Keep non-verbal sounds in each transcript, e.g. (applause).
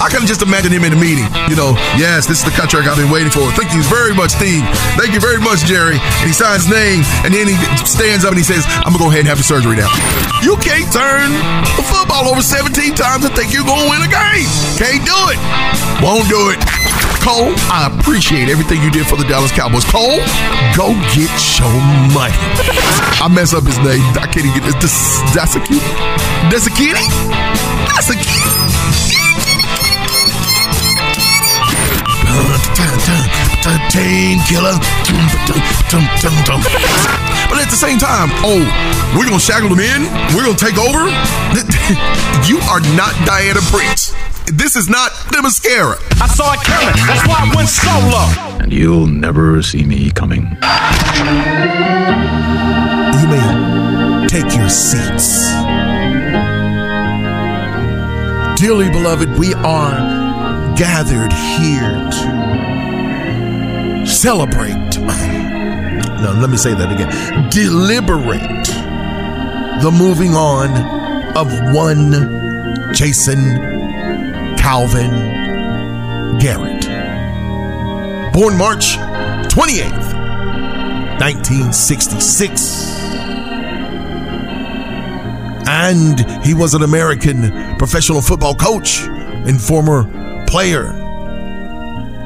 I can just imagine him in the meeting. You know, yes, this is the contract I've been waiting for. Thank you very much, Steve. Thank you very much, Jerry. And he signs his name, and then he stands up and he says, I'm gonna go ahead and have the surgery now. You can't turn the football over 17 times and think you're gonna win a game. Can't do it. Won't do it. Cole, I appreciate everything you did for the Dallas Cowboys. Cole, go get your money. I mess up his name. I can't even get this. That's a kitty. That's a kitty. That's a kitty. Team killer. But at the same time, oh, we're gonna shackle them in. We're gonna take over. (laughs) You are not Diana Prince. This is not Themyscira. I saw it coming. That's why I went solo. And you'll never see me coming. You may take your seats. Dearly beloved, we are gathered here to celebrate. No, let me say that again. Deliberate the moving on of one Jason Calvin Garrett. Born March 28th, 1966. And he was an American professional football coach and former player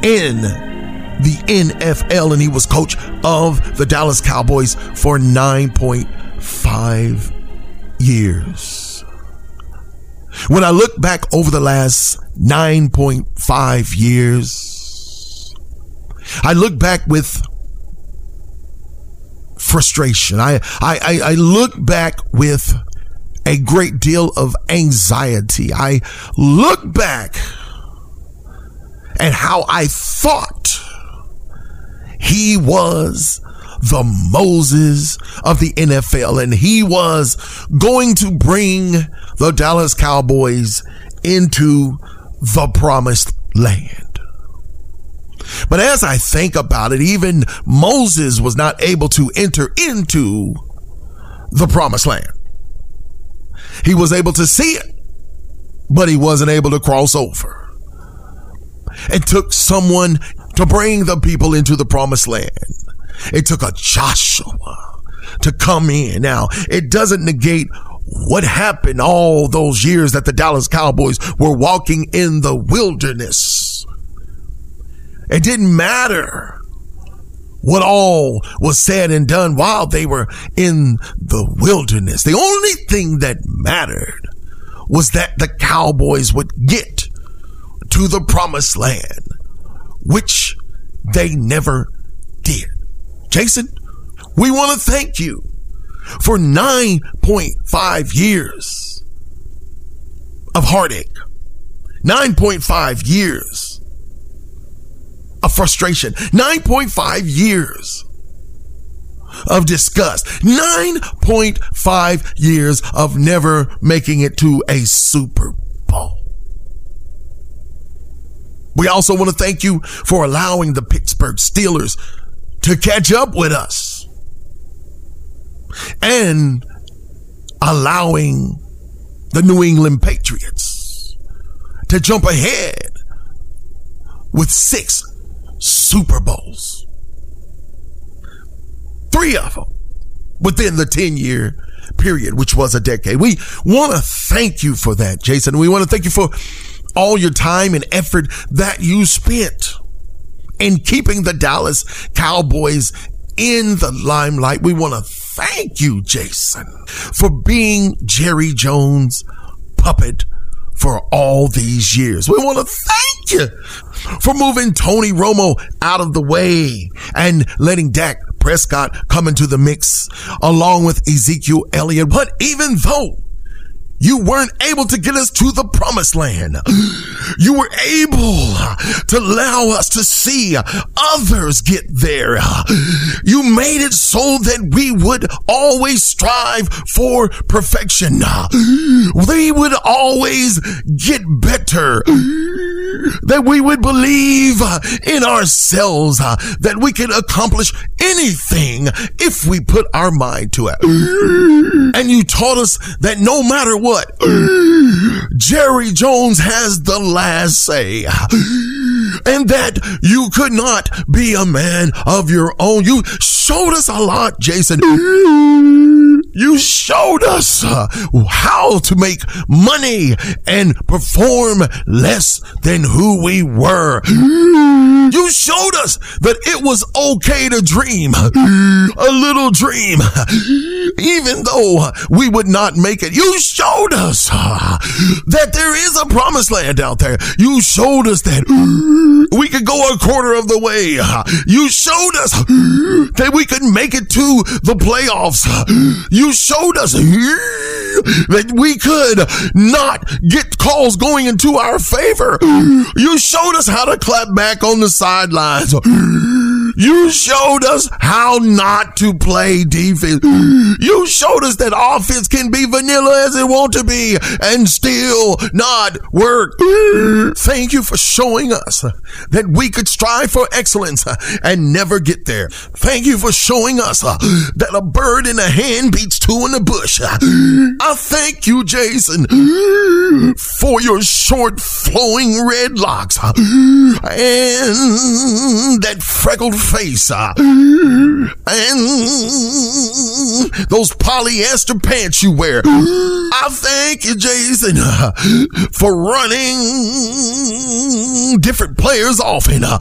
in the NFL. And he was coach of the Dallas Cowboys for 9.5 years. When I look back over the last 9.5 years, I look back with frustration. I, I, I, I look back with a great deal of anxiety. I look back at how I thought he was the Moses of the NFL and he was going to bring the Dallas Cowboys into the promised land. But as I think about it, even Moses was not able to enter into the promised land. He was able to see it, but he wasn't able to cross over. It took someone to bring the people into the promised land. It took a Joshua to come in. Now, it doesn't negate what happened all those years that the Dallas Cowboys were walking in the wilderness. It didn't matter what all was said and done while they were in the wilderness. The only thing that mattered was that the Cowboys would get to the promised land, which they never did. Jason, we want to thank you for 9.5 years of heartache, 9.5 years of frustration, 9.5 years of disgust, 9.5 years of never making it to a Super Bowl. We also want to thank you for allowing the Pittsburgh Steelers to catch up with us and allowing the New England Patriots to jump ahead with six Super Bowls. Three of them within the 10 year period, which was a decade. We want to thank you for that, Jason. We want to thank you for all your time and effort that you spent in keeping the Dallas Cowboys in the limelight. We want to thank you, Jason, for being Jerry Jones' puppet for all these years. We want to thank you for moving Tony Romo out of the way and letting Dak Prescott come into the mix along with Ezekiel Elliott. But even though you weren't able to get us to the promised land. You were able to allow us to see others get there. You made it so that we would always strive for perfection. We would always get better. that we would believe in ourselves, that we can accomplish anything if we put our mind to it. And you taught us that no matter what, Jerry Jones has the last say. And that you could not be a man of your own. You showed us a lot, Jason. You showed us uh, how to make money and perform less than who we were. You showed us that it was okay to dream a little dream, even though we would not make it. You showed us uh, that there is a promised land out there. You showed us that we could go a quarter of the way. You showed us that we could make it to the playoffs. You showed us that we could not get calls going into our favor. You showed us how to clap back on the sidelines. You showed us how not to play defense. You showed us that offense can be vanilla as it want to be and still not work. Thank you for showing us that we could strive for excellence and never get there. Thank you for showing us that a bird in the hand beats two in the bush. I thank you, Jason, for your short flowing red locks and that freckled face uh, and those polyester pants you wear. I thank you, Jason, uh, for running different players off and uh,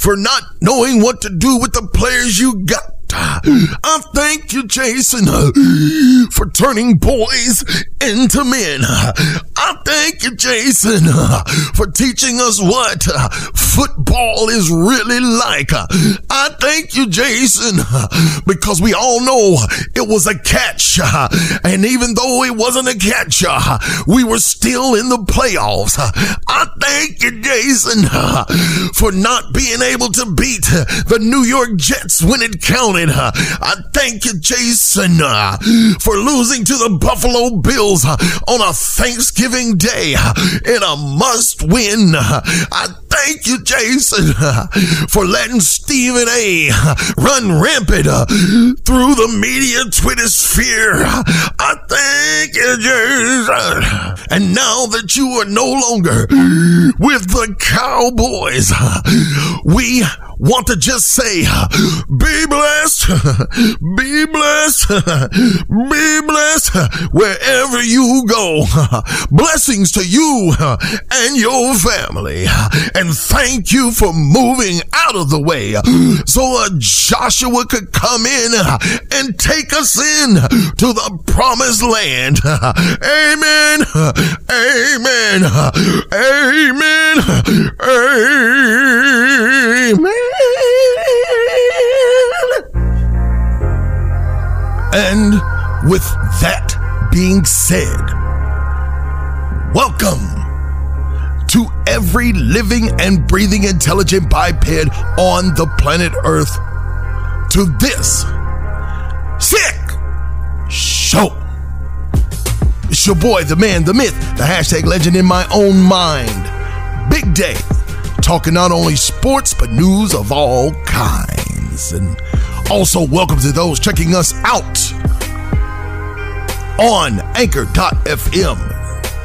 for not knowing what to do with the players you got. I thank you, Jason, for turning boys into men. I thank you, Jason, for teaching us what football is really like. I thank you, Jason, because we all know it was a catch. And even though it wasn't a catch, we were still in the playoffs. I thank you, Jason, for not being able to beat the New York Jets when it counted. I thank you, Jason, uh, for losing to the Buffalo Bills uh, on a Thanksgiving Day uh, in a must win. I thank you, Jason, for letting Stephen A run rampant through the media Twitter sphere. I thank you, Jason. And now that you are no longer with the Cowboys, we want to just say, be blessed, (laughs) be blessed, (laughs) be blessed wherever you go. (laughs) Blessings to you and your family. And thank you for moving out of the way (gasps) so Joshua could come in and take us in to the promised land. Amen. Amen. Amen. Amen. And with that being said, welcome to every living and breathing intelligent biped on the planet Earth to this sick show. It's your boy, the man, the myth, the hashtag legend in my own mind. Big day talking not only sports but news of all kinds. And also, welcome to those checking us out on Anchor.fm,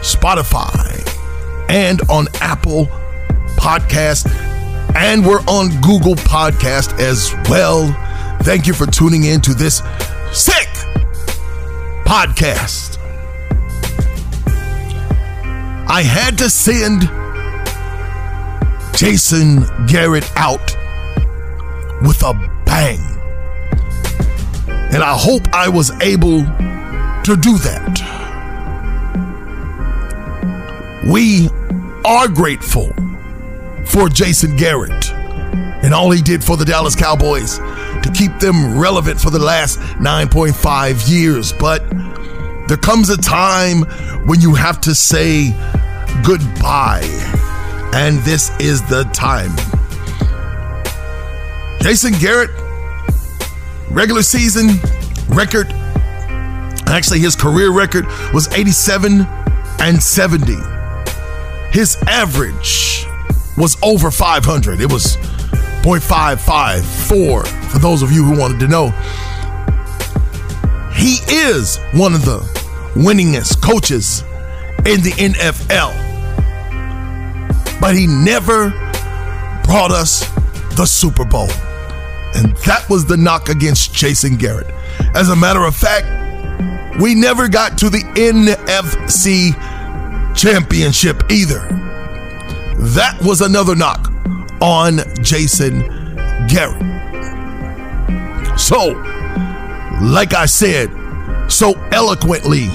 Spotify, and on Apple Podcast, and we're on Google Podcast as well. Thank you for tuning in to this sick podcast. I had to send Jason Garrett out with a bang. And I hope I was able to do that. We are grateful for Jason Garrett and all he did for the Dallas Cowboys to keep them relevant for the last 9.5 years. But there comes a time when you have to say goodbye, and this is the time. Jason Garrett, regular season record, actually, his career record was 87 and 70. His average was over 500. It was 0.554 for those of you who wanted to know. He is one of the winningest coaches in the NFL. But he never brought us the Super Bowl. And that was the knock against Jason Garrett. As a matter of fact, we never got to the NFC championship either. That was another knock on Jason Garrett. So, like I said so eloquently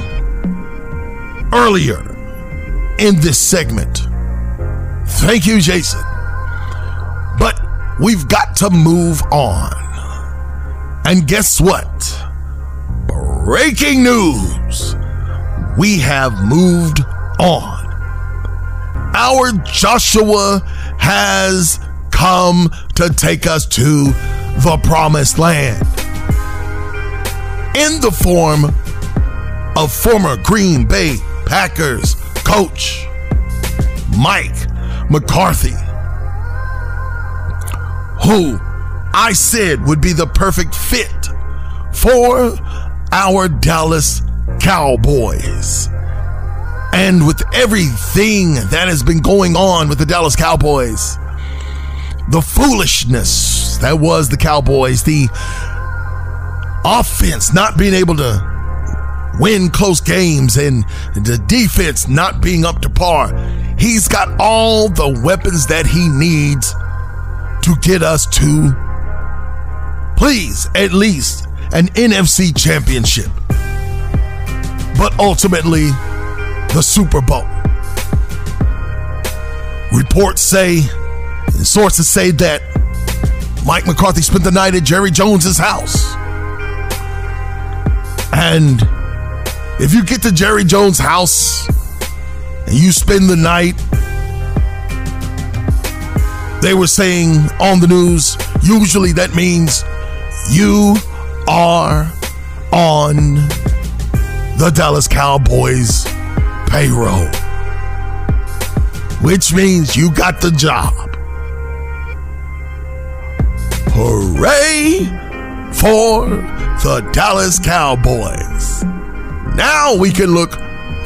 earlier in this segment, thank you, Jason. We've got to move on. And guess what? Breaking news. We have moved on. Our Joshua has come to take us to the promised land. In the form of former Green Bay Packers coach Mike McCarthy, who I said would be the perfect fit for our Dallas Cowboys. And with everything that has been going on with the Dallas Cowboys, the foolishness that was the Cowboys, the offense not being able to win close games, and the defense not being up to par, he's got all the weapons that he needs to get us to, please, at least an NFC championship. But ultimately, the Super Bowl. Reports say, and sources say that Mike McCarthy spent the night at Jerry Jones's house. And if you get to Jerry Jones' house and you spend the night, they were saying on the news, usually that means you are on the Dallas Cowboys payroll, which means you got the job. Hooray for the Dallas Cowboys. Now we can look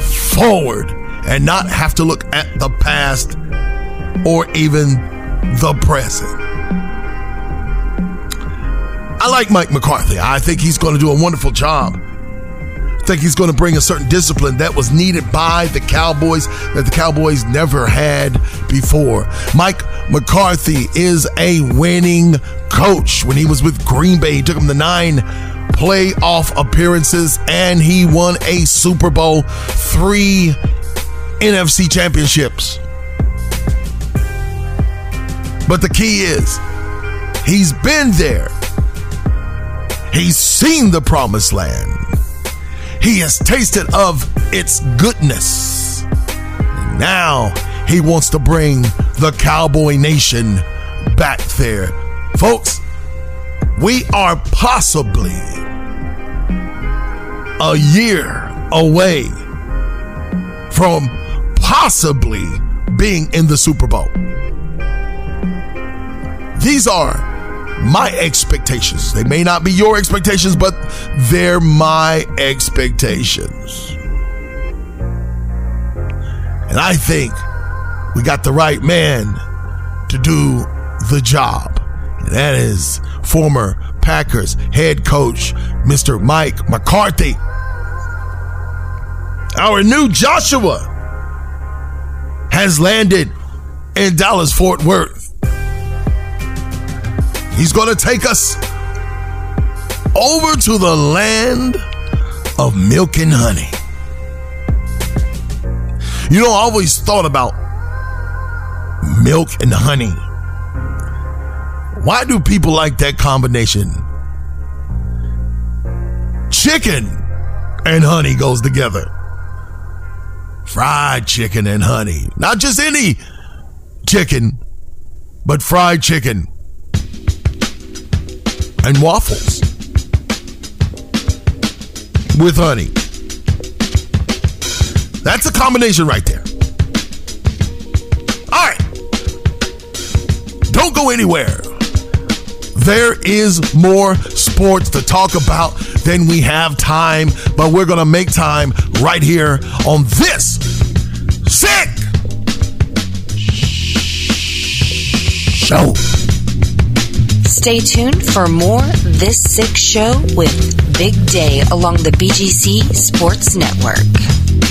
forward and not have to look at the past or even the present. I like Mike McCarthy. I think he's going to do a wonderful job. I think he's going to bring a certain discipline that was needed by the Cowboys that the Cowboys never had before. Mike McCarthy is a winning coach. When he was with Green Bay, he took him to nine playoff appearances and he won a Super Bowl, three NFC championships. But the key is, he's been there. He's seen the promised land. He has tasted of its goodness. And now he wants to bring the Cowboy Nation back there. Folks, we are possibly a year away from possibly being in the Super Bowl. These are my expectations. They may not be your expectations, but they're my expectations. And I think we got the right man to do the job. And that is former Packers head coach, Mr. Mike McCarthy. Our new Joshua has landed in Dallas Fort Worth. He's going to take us over to the land of milk and honey. You know, I always thought about milk and honey. Why do people like that combination? Chicken and honey goes together. Fried chicken and honey. Not just any chicken, but fried chicken and waffles with honey. That's a combination right there. All right. Don't go anywhere. There is more sports to talk about than we have time, but we're going to make time right here on this sick show. Stay tuned for more This Sick Show with Big Day along the BGC Sports Network.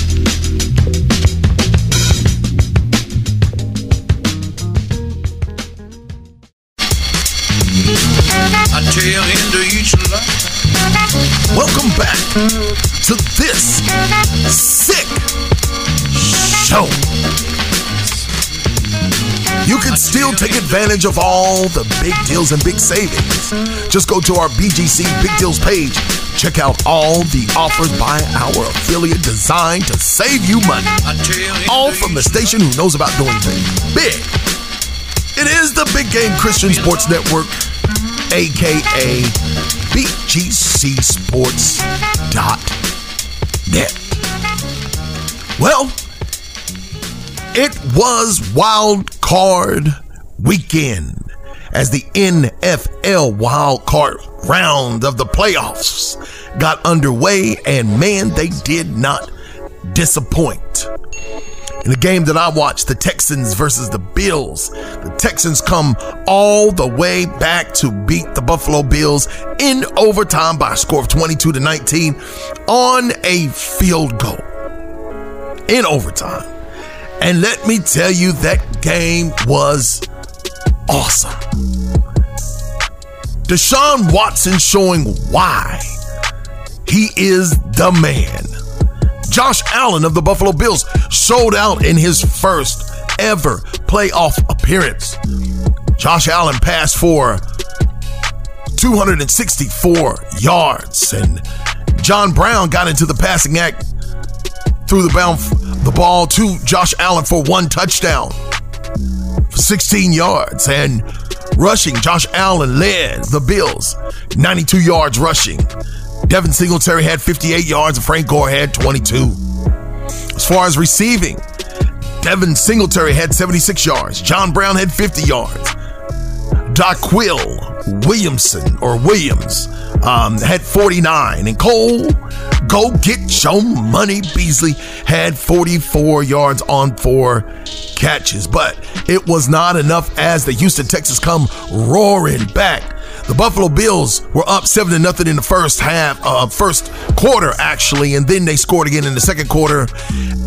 Still take advantage of all the big deals and big savings. Just go to our BGC Big Deals page. Check out all the offers by our affiliate designed to save you money. All from the station who knows about doing things big. It is the Big Game Christian Sports Network, aka BGCSports.net. Well, it was wild card weekend as the NFL wild card round of the playoffs got underway, and man, they did not disappoint. In the game that I watched, the Texans versus the Bills, the Texans come all the way back to beat the Buffalo Bills in overtime by a score of 22 to 19 on a field goal. In overtime. And let me tell you, that game was awesome. Deshaun Watson showing why he is the man. Josh Allen of the Buffalo Bills sold out in his first ever playoff appearance. Josh Allen passed for 264 yards, and John Brown got into the passing act, threw the, bound, the ball to Josh Allen for one touchdown, for 16 yards, and rushing, Josh Allen led the Bills, 92 yards rushing. Devin Singletary had 58 yards and Frank Gore had 22. As far as receiving, Devin Singletary had 76 yards. John Brown had 50 yards. Daquil Williamson or Williams um, had 49. And Cole, go get your money. Beasley had 44 yards on four catches. But it was not enough as the Houston Texans come roaring back. The Buffalo Bills were up seven to nothing in the first half, uh, first quarter actually, and then they scored again in the second quarter,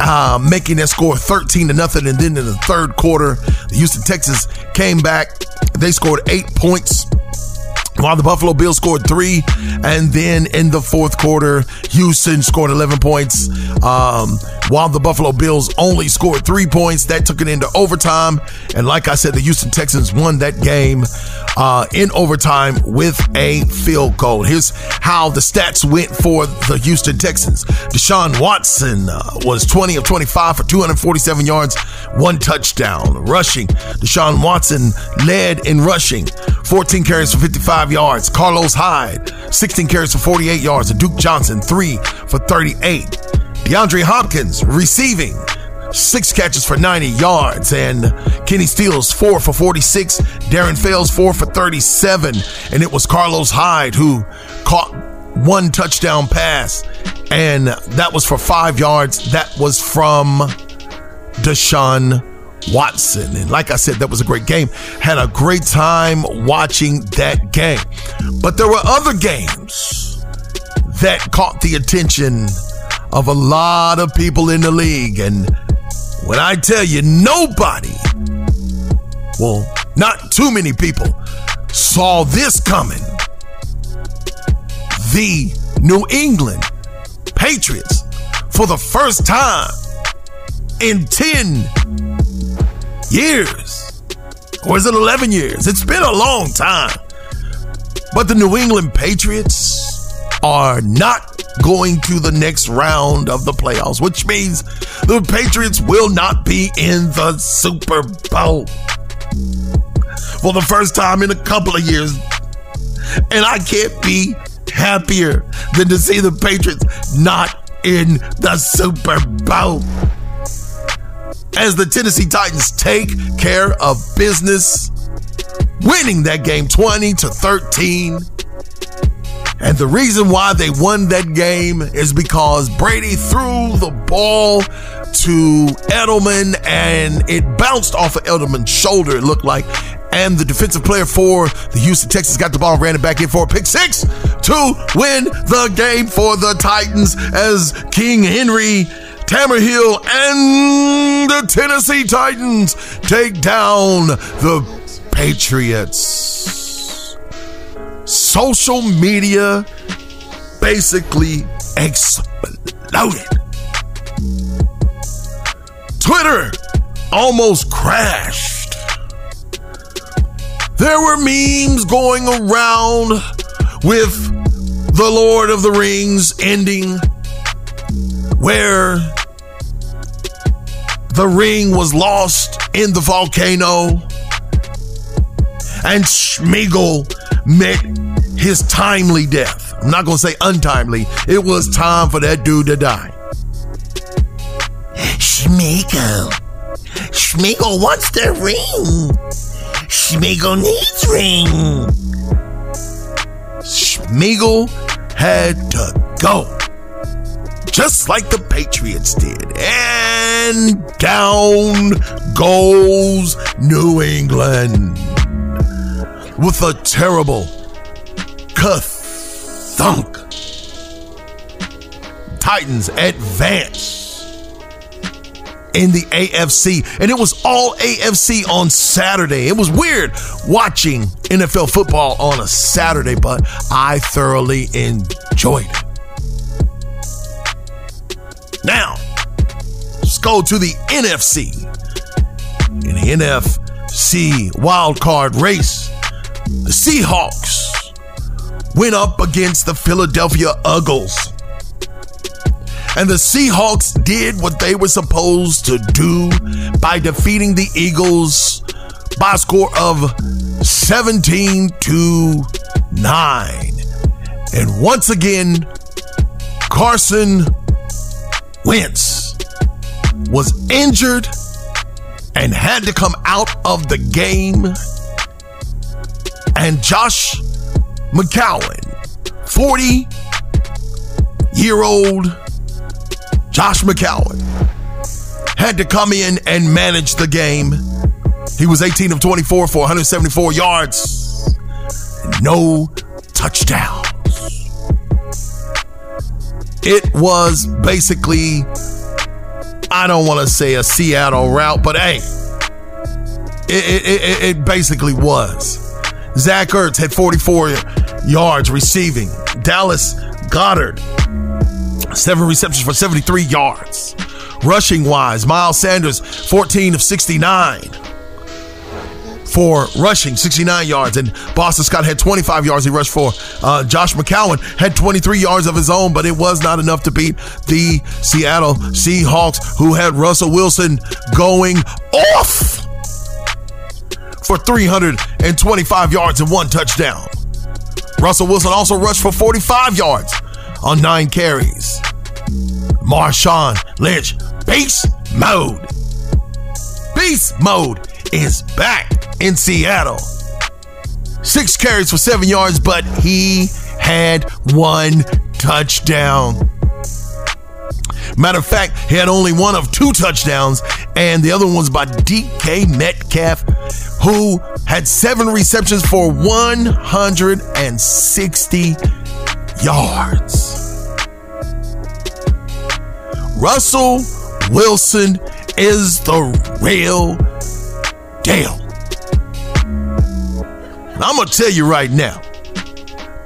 uh, making that score thirteen to nothing. And then in the third quarter, the Houston Texans came back. They scored eight points while the Buffalo Bills scored three. And then in the fourth quarter, Houston scored 11 points. Um, while the Buffalo Bills only scored three points, that took it into overtime. And like I said, the Houston Texans won that game uh, in overtime with a field goal. Here's how the stats went for the Houston Texans. Deshaun Watson uh, was 20 of 25 for 247 yards, one touchdown. Rushing, Deshaun Watson led in rushing, 14 carries for 55 yards. Carlos Hyde, 16 carries for 48 yards. And Duke Johnson, 3 for 38. DeAndre Hopkins receiving, six catches for 90 yards. And Kenny Stills, four for 46. Darren Fells, four for 37. And it was Carlos Hyde who caught one touchdown pass. And that was for five yards. That was from Deshaun Watson. And like I said, that was a great game. Had a great time watching that game. But there were other games that caught the attention of a lot of people in the league. And when I tell you, nobody, well, not too many people, saw this coming. The New England Patriots, for the first time in 10 years, or is it 11 years? It's been a long time. But the New England Patriots are not going to the next round of the playoffs, which means the Patriots will not be in the Super Bowl for the first time in a couple of years. And I can't be happier than to see the Patriots not in the Super Bowl. As the Tennessee Titans take care of business winning that game 20 to 13. And the reason why they won that game is because Brady threw the ball to Edelman and it bounced off of Edelman's shoulder, it looked like. And the defensive player for the Houston Texans got the ball, ran it back in for a pick six to win the game for the Titans as King Henry Tannehill and the Tennessee Titans take down the Patriots. Social media basically exploded. Twitter almost crashed. There were memes going around with The Lord of the Rings ending where the ring was lost in the volcano and Smeagol met his timely death. I'm not going to say untimely. It was time for that dude to die. Smeagol. Smeagol wants the ring. Smeagol needs ring. Smeagol had to go. Just like the Patriots did. And down goes New England. With a terrible thunk. Titans advance in the AFC. And it was all AFC on Saturday. It was weird watching NFL football on a Saturday, but I thoroughly enjoyed it. Now, let's go to the NFC. In the NFC wild card race, the Seahawks went up against the Philadelphia Eagles. And the Seahawks did what they were supposed to do by defeating the Eagles by a score of 17 to 9. And once again, Carson Wentz was injured and had to come out of the game. And Josh McCown, 40 year old Josh McCown, had to come in and manage the game. He was 18 of 24 for 174 yards, no touchdowns. It was basically, I don't want to say a Seattle route, but hey, it, it, it, it basically was. Zach Ertz had 44 yards receiving. Dallas Goedert, seven receptions for 73 yards. Rushing wise, Miles Sanders, 14 of 69 for rushing, 69 yards. And Boston Scott had 25 yards he rushed for. Uh, Josh McCown had 23 yards of his own, but it was not enough to beat the Seattle Seahawks, who had Russell Wilson going off for 325 yards and one touchdown. Russell Wilson also rushed for 45 yards on nine carries. Marshawn Lynch, beast mode. Beast mode is back in Seattle. Six carries for seven yards, but he had one touchdown. Matter of fact, he had only one of two touchdowns, and the other one was by DK Metcalf, who had seven receptions for 160 yards. Russell Wilson is the real deal. I'm going to tell you right now,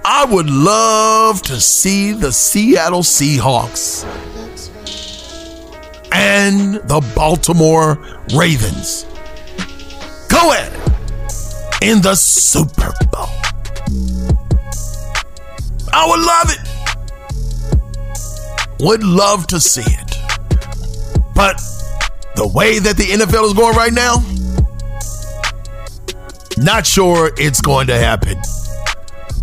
I would love to see the Seattle Seahawks and the Baltimore Ravens go at it in the Super Bowl. I would love it. Would love to see it. But the way that the NFL is going right now, not sure it's going to happen.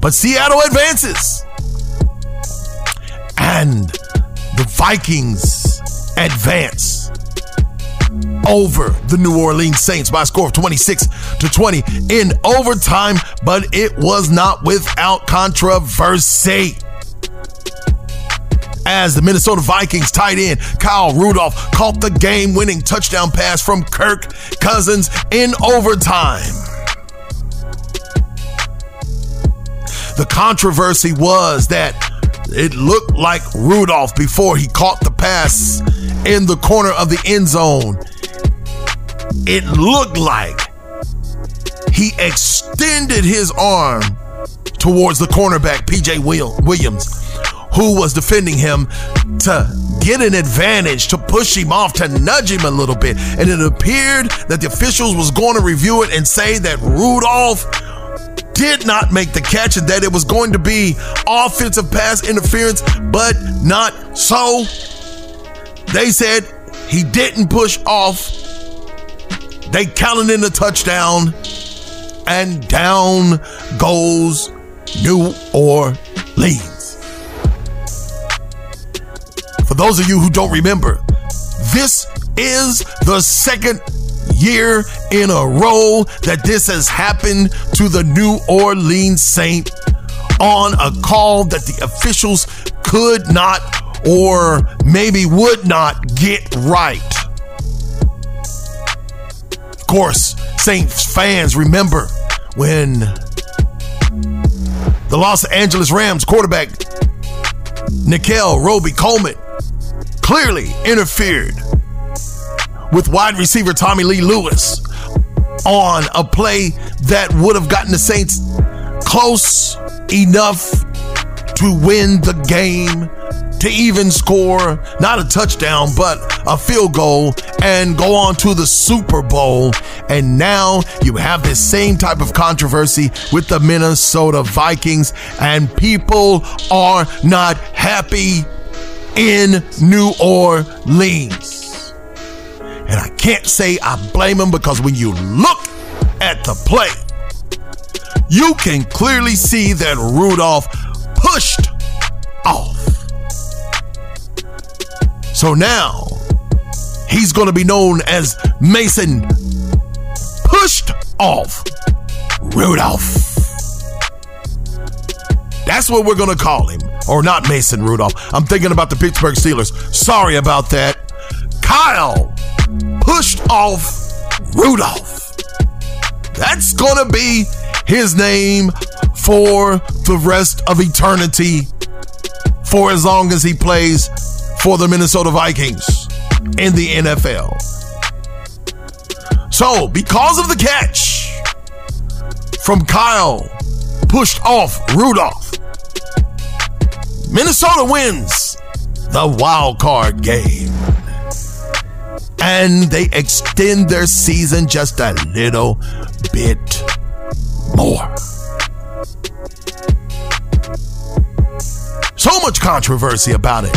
But Seattle advances. And the Vikings advance over the New Orleans Saints by a score of 26 to 20 in overtime, but it was not without controversy as the Minnesota Vikings tight end Kyle Rudolph caught the game winning touchdown pass from Kirk Cousins in overtime. The controversy was that it looked like Rudolph before he caught the pass in the corner of the end zone. It looked like he extended his arm towards the cornerback, PJ Williams, who was defending him to get an advantage, to push him off, to nudge him a little bit. And it appeared that the officials was going to review it and say that Rudolph did not make the catch and that it was going to be offensive pass interference, but not so. They said he didn't push off. They counted in the touchdown, and down goes New Orleans. For those of you who don't remember, this is the second year in a row that this has happened to the New Orleans Saint on a call that the officials could not or maybe would not get right. Of course, Saints fans remember when the Los Angeles Rams quarterback Nickell Robey-Coleman clearly interfered with wide receiver Tommy Lee Lewis on a play that would have gotten the Saints close enough to win the game, to even score not a touchdown, but a field goal and go on to the Super Bowl. And now you have this same type of controversy with the Minnesota Vikings, and people are not happy in New Orleans. And I can't say I blame him because when you look at the play, you can clearly see that Rudolph pushed off. So now he's going to be known as Mason pushed off Rudolph. That's what we're going to call him. Or not Mason Rudolph. I'm thinking about the Pittsburgh Steelers. Sorry about that. Kyle pushed off Rudolph. That's going to be his name for the rest of eternity for as long as he plays for the Minnesota Vikings in the NFL. So, because of the catch from Kyle pushed off Rudolph, Minnesota wins the wild card game and they extend their season just a little bit more. So much controversy about it.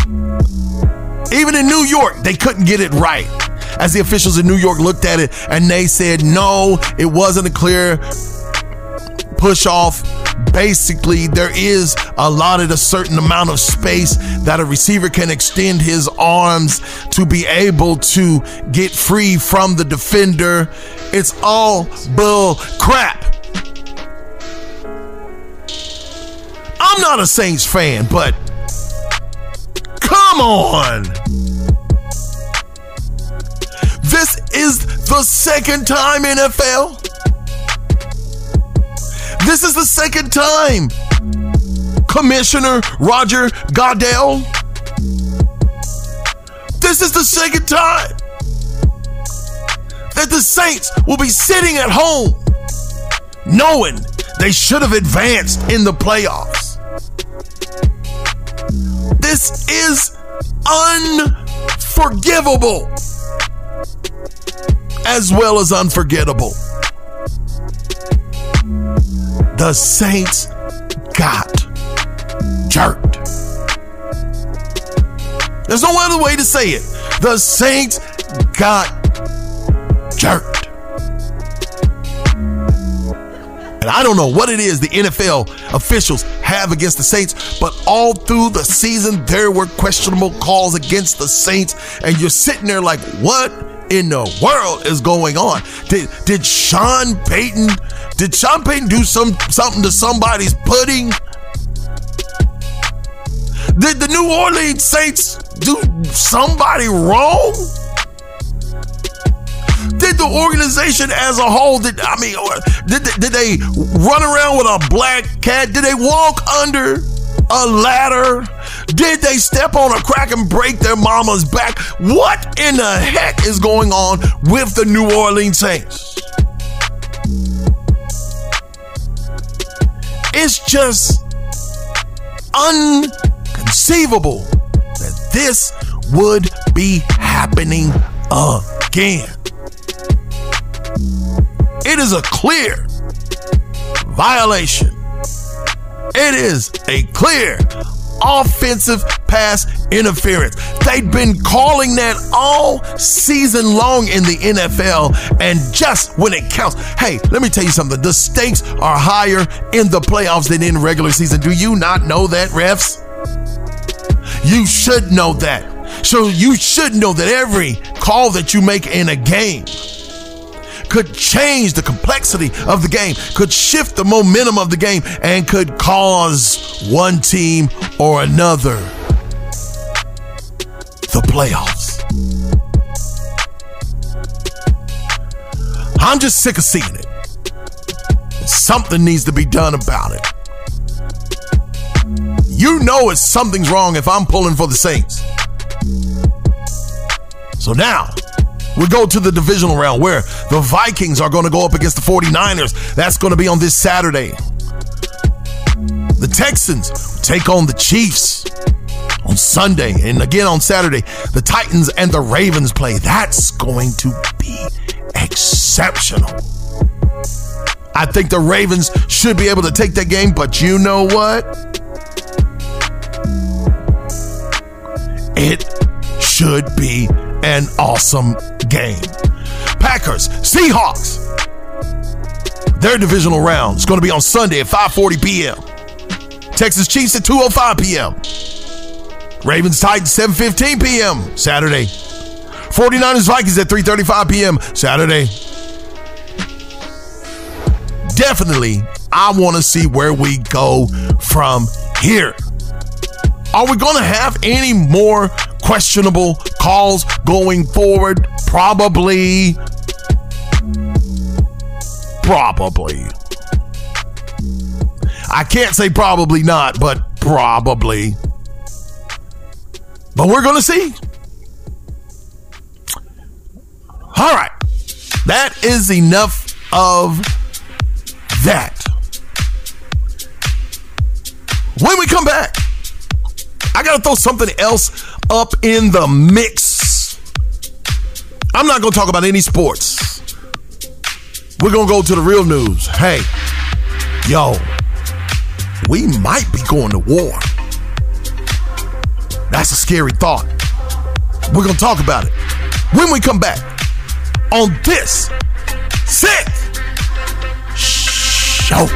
Even in New York, they couldn't get it right. As the officials in New York looked at it and they said, no, it wasn't a clear push off basically there is allotted a certain amount of space that a receiver can extend his arms to be able to get free from the defender. It's all bull crap. I'm not a Saints fan, but come on. This is the second time NFL this is the second time. Commissioner Roger Goodell. This is the second time that the Saints will be sitting at home knowing they should have advanced in the playoffs. This is unforgivable as well as unforgettable the Saints got jerked. There's no other way to say it. The Saints got jerked. And I don't know what it is the NFL officials have against the Saints, but all through the season, there were questionable calls against the Saints. And you're sitting there like, what in the world is going on? Did did Sean Payton did Sean Payton do some something to somebody's pudding? Did the New Orleans Saints do somebody wrong? Did the organization as a whole, did I mean, did, did they run around with a black cat? Did they walk under a ladder? Did they step on a crack and break their mama's back? What in the heck is going on with the New Orleans Saints? It's just unconceivable that this would be happening again. It is a clear violation. It is a clear offensive pass interference. They've been calling that all season long in the NFL, and just when it counts. Hey, let me tell you something. The stakes are higher in the playoffs than in regular season. Do you not know that, refs? You should know that. So you should know that every call that you make in a game could change the complexity of the game, could shift the momentum of the game, and could cause one team or another the playoffs. I'm just sick of seeing it. Something needs to be done about it. You know it's something's wrong if I'm pulling for the Saints. So now, we go to the divisional round where the Vikings are going to go up against the 49ers. That's going to be on this Saturday. The Texans take on the Chiefs on Sunday. And again on Saturday, the Titans and the Ravens play. That's going to be exceptional. I think the Ravens should be able to take that game, but you know what? It should be an awesome game. Packers, Seahawks. Their divisional round is going to be on Sunday at 5:40 p.m. Texas Chiefs at 2:05 p.m. Ravens Titans 7:15 p.m. Saturday. 49ers Vikings at 3:35 p.m. Saturday. Definitely, I want to see where we go from here. Are we going to have any more questionable calls going forward? Probably. Probably. I can't say probably not, but probably. But we're going to see. All right. That is enough of that. When we come back, I got to throw something else up in the mix. I'm not going to talk about any sports. We're going to go to the real news. Hey, yo, we might be going to war. That's a scary thought. We're going to talk about it when we come back on this sick show.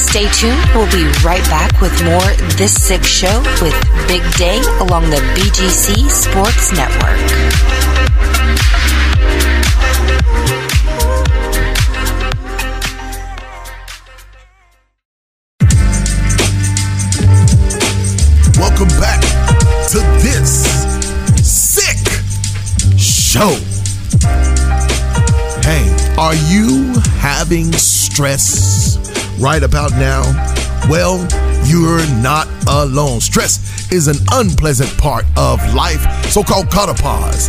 Stay tuned. We'll be right back with more This Sick Show with Big Day along the BGC Sports Network. Welcome back to this sick show. Hey, are you having stress right about now? Well, you're not alone. Stress is an unpleasant part of life, so called Katapause.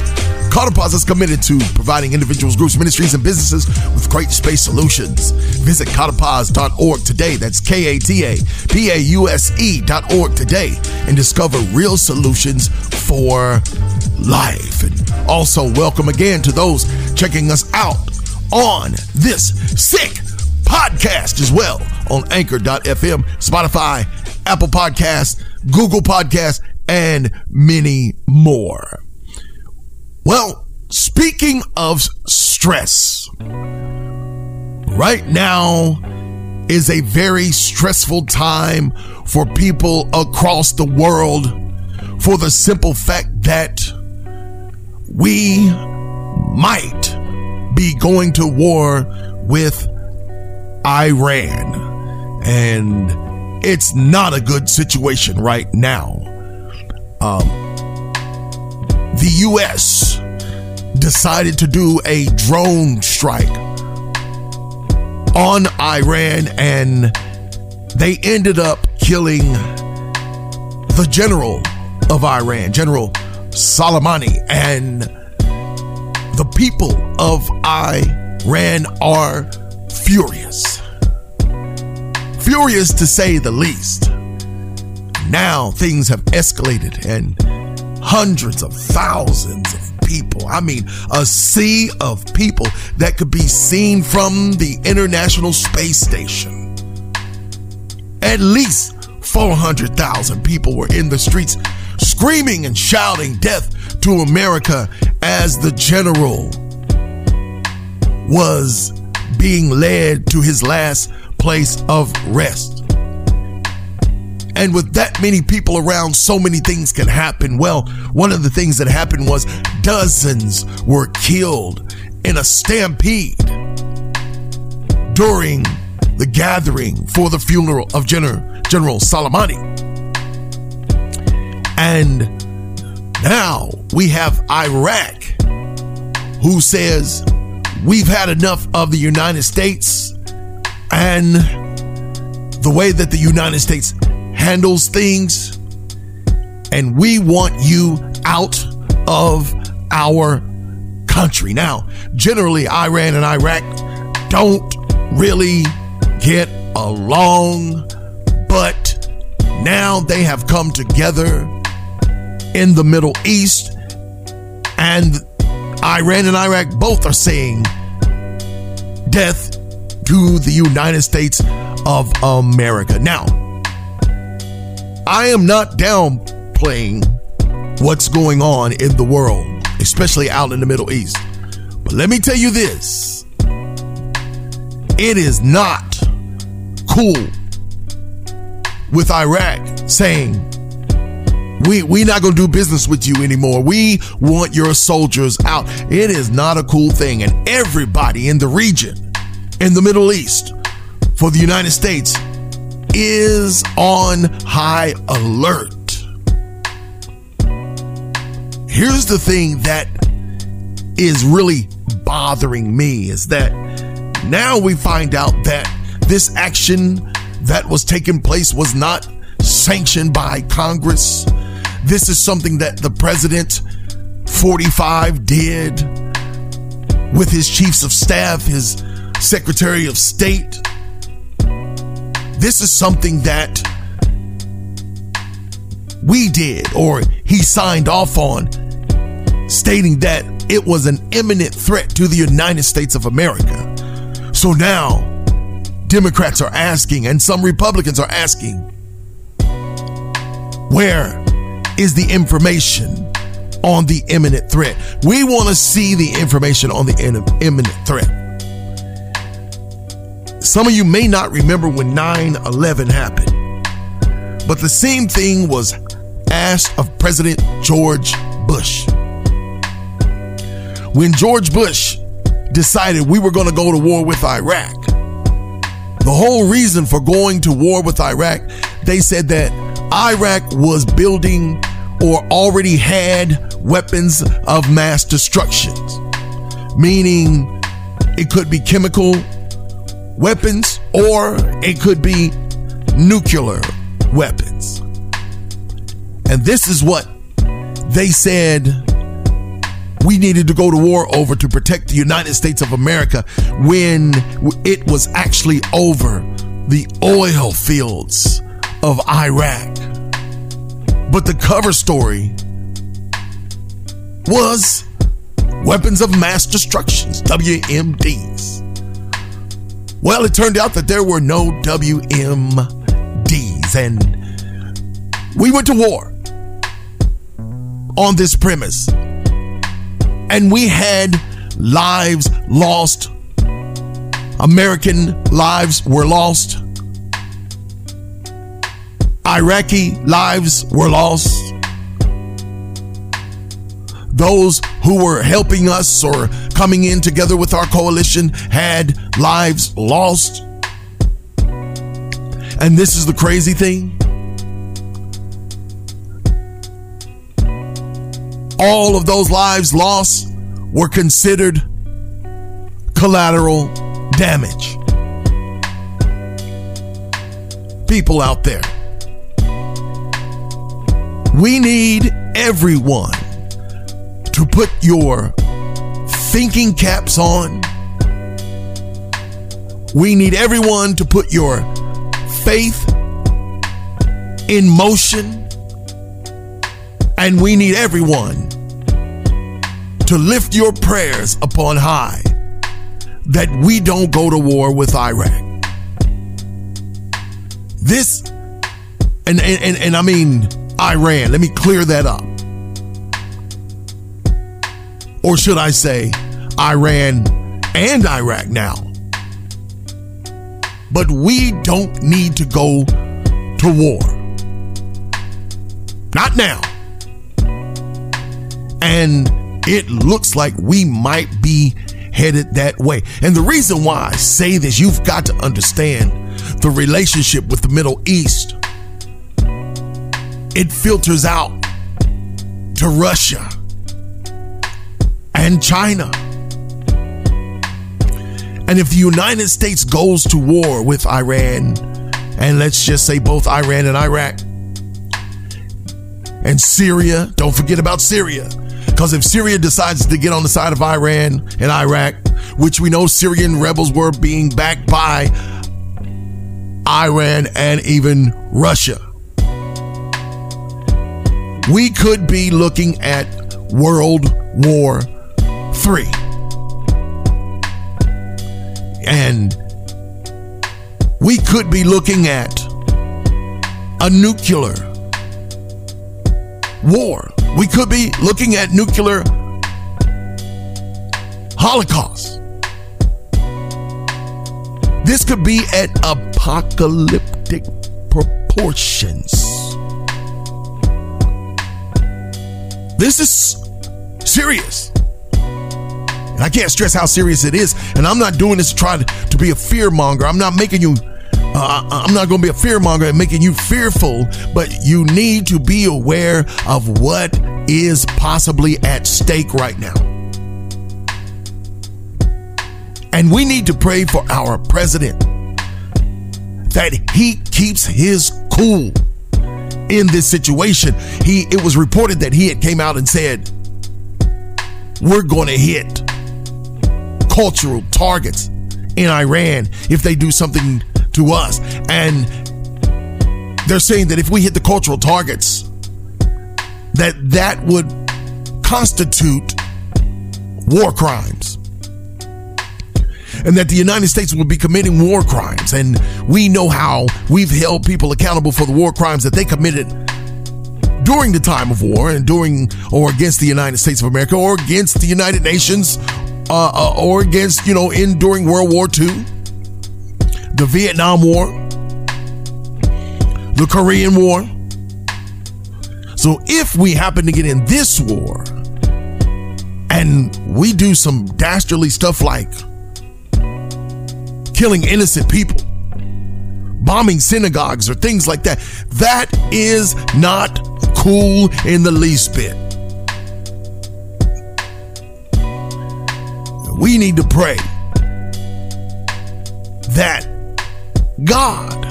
Katapause is committed to providing individuals, groups, ministries, and businesses with great space solutions. Visit katapause.org today. That's K A T A P A U S E dot org today and discover real solutions for life. And also, welcome again to those checking us out on this sick podcast as well on anchor.fm, Spotify, Apple Podcasts, Google Podcasts, and many more. Well, speaking of stress, right now is a very stressful time for people across the world for the simple fact that we might be going to war with Iran. And it's not a good situation right now. Um, the U.S. decided to do a drone strike on Iran and they ended up killing the general of Iran, General Soleimani, and the people of Iran are furious. Furious to say the least. Now things have escalated and hundreds of thousands of people. I mean, a sea of people that could be seen from the International Space Station. At least 400,000 people were in the streets screaming and shouting death to America as the general was being led to his last place of rest. And with that many people around, so many things can happen. Well, one of the things that happened was dozens were killed in a stampede during the gathering for the funeral of General, General Soleimani. And now we have Iraq who says we've had enough of the United States and the way that the United States handles things, and we want you out of our country. Now, generally, Iran and Iraq don't really get along, but now they have come together in the Middle East, and Iran and Iraq both are saying death to the United States of America. Now, I am not downplaying what's going on in the world, especially out in the Middle East. But let me tell you this it is not cool with Iraq saying, we we not gonna do business with you anymore. We want your soldiers out. It is not a cool thing, and everybody in the region, in the Middle East, for the United States, is on high alert. Here's the thing that is really bothering me is that now we find out that this action that was taking place was not sanctioned by Congress. This is something that the president 45 did with his chiefs of staff, his secretary of state. This is something that we did or he signed off on, stating that it was an imminent threat to the United States of America. So now, Democrats are asking, and some Republicans are asking, where is the information on the imminent threat? We want to see the information on the imminent threat. Some of you may not remember when 9 11 happened, but the same thing was asked of President George Bush. When George Bush decided we were going to go to war with Iraq, the whole reason for going to war with Iraq, they said that Iraq was building or already had weapons of mass destruction, meaning it could be chemical weapons or it could be nuclear weapons. And this is what they said we needed to go to war over to protect the United States of America when it was actually over the oil fields of Iraq. But the cover story was weapons of mass destructions, WMDs. Well, it turned out that there were no WMDs, and we went to war on this premise. And we had lives lost. American lives were lost. Iraqi lives were lost. those who were helping us or coming in together with our coalition had lives lost. And this is the crazy thing. All of those lives lost were considered collateral damage. People out there, we need everyone to put your thinking caps on. We need everyone to put your faith in motion. And we need everyone to lift your prayers upon high that we don't go to war with Iraq. This, and, and, and, and I mean Iran, let me clear that up. Or should I say Iran and Iraq now? But we don't need to go to war. Not now. And it looks like we might be headed that way. And the reason why I say this, you've got to understand the relationship with the Middle East. It filters out to Russia and China. And if the United States goes to war with Iran, and let's just say both Iran and Iraq, and Syria, don't forget about Syria. Because if Syria decides to get on the side of Iran and Iraq, which we know Syrian rebels were being backed by Iran and even Russia, we could be looking at World War III. And we could be looking at a nuclear war. We could be looking at nuclear holocaust. This could be at apocalyptic proportions. This is serious. And I can't stress how serious it is. And I'm not doing this to try to, be a fear monger. I'm not making you uh, I'm not going to be a fear monger and making you fearful, but you need to be aware of what is possibly at stake right now. And we need to pray for our president that he keeps his cool in this situation. He it was reported that he had came out and said, "We're going to hit cultural targets in Iran if they do something to us. And they're saying that if we hit the cultural targets, that that would constitute war crimes. And that the United States would be committing war crimes. And we know how we've held people accountable for the war crimes that they committed during the time of war and during or against the United States of America or against the United Nations uh, uh, or against, you know, in during World War II, the Vietnam War, the Korean War. So if we happen to get in this war and we do some dastardly stuff like killing innocent people, bombing synagogues or things like that, that is not cool in the least bit. We need to pray that God,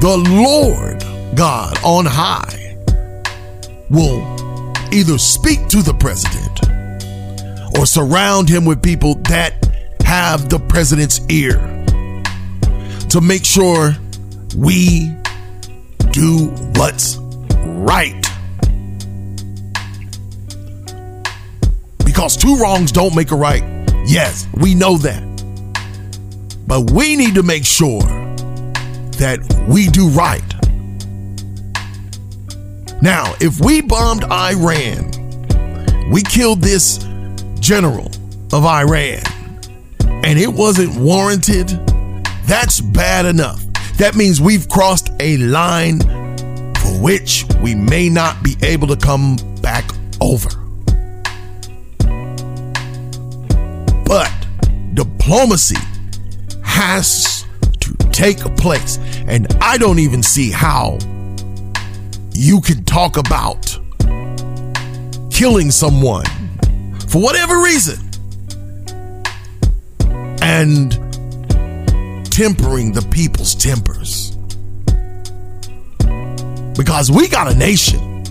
the Lord God on high, will either speak to the president or surround him with people that have the president's ear to make sure we do what's right. Because two wrongs don't make a right. Yes, we know that. But we need to make sure that we do right. Now, if we bombed Iran, we killed this general of Iran, and it wasn't warranted, that's bad enough. That means we've crossed a line for which we may not be able to come back over. But diplomacy has to take place, and I don't even see how you can talk about killing someone for whatever reason and tempering the people's tempers. Because we got a nation.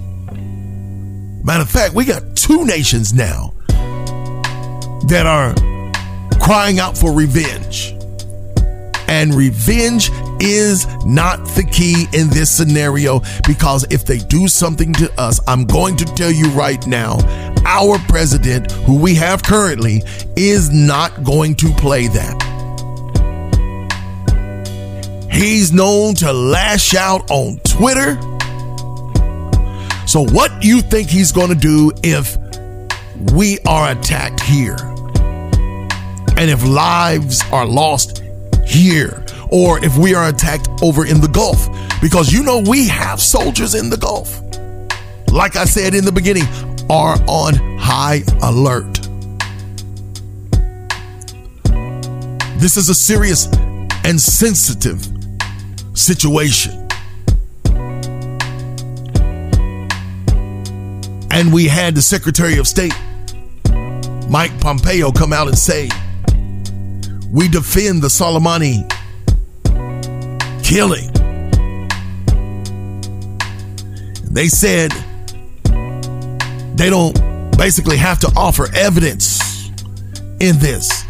Matter of fact, we got two nations now that are crying out for revenge. And revenge is not the key in this scenario because if they do something to us, I'm going to tell you right now, our president, who we have currently, is not going to play that. He's known to lash out on Twitter. So, what do you think he's going to do if we are attacked here? And if lives are lost here, or if we are attacked over in the Gulf, because you know we have soldiers in the Gulf. Like I said in the beginning, are on high alert. This is a serious and sensitive situation. And we had the Secretary of State, Mike Pompeo, come out and say, We defend the Soleimani killing. They said they don't basically have to offer evidence in this.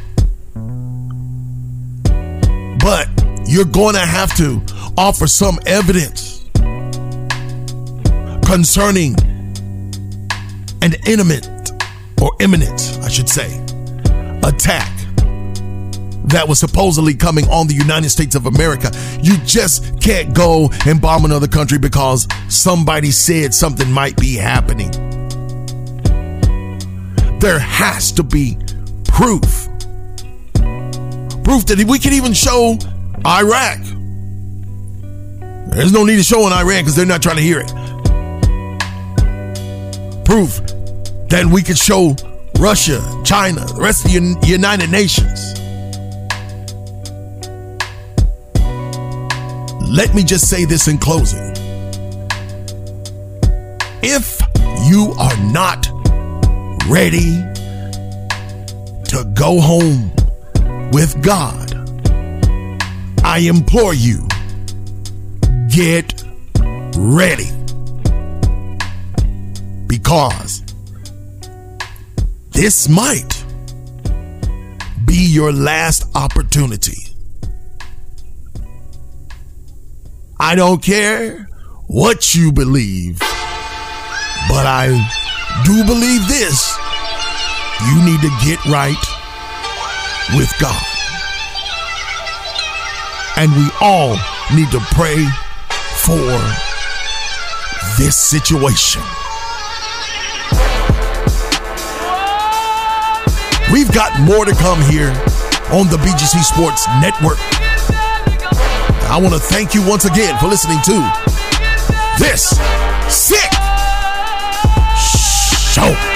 But you're going to have to offer some evidence concerning an imminent or imminent, I should say, attack that was supposedly coming on the United States of America. You just can't go and bomb another country because somebody said something might be happening. There has to be proof. Proof that we can even show Iraq. There's no need to show in Iran because they're not trying to hear it. Proof that we could show Russia, China, the rest of the United Nations. Let me just say this in closing. If you are not ready to go home with God, I implore you, get ready. Because this might be your last opportunity. I don't care what you believe, but I do believe this. You need to get right with God. And we all need to pray for this situation. We've got more to come here on the BGC Sports Network. I want to thank you once again for listening to this sick show.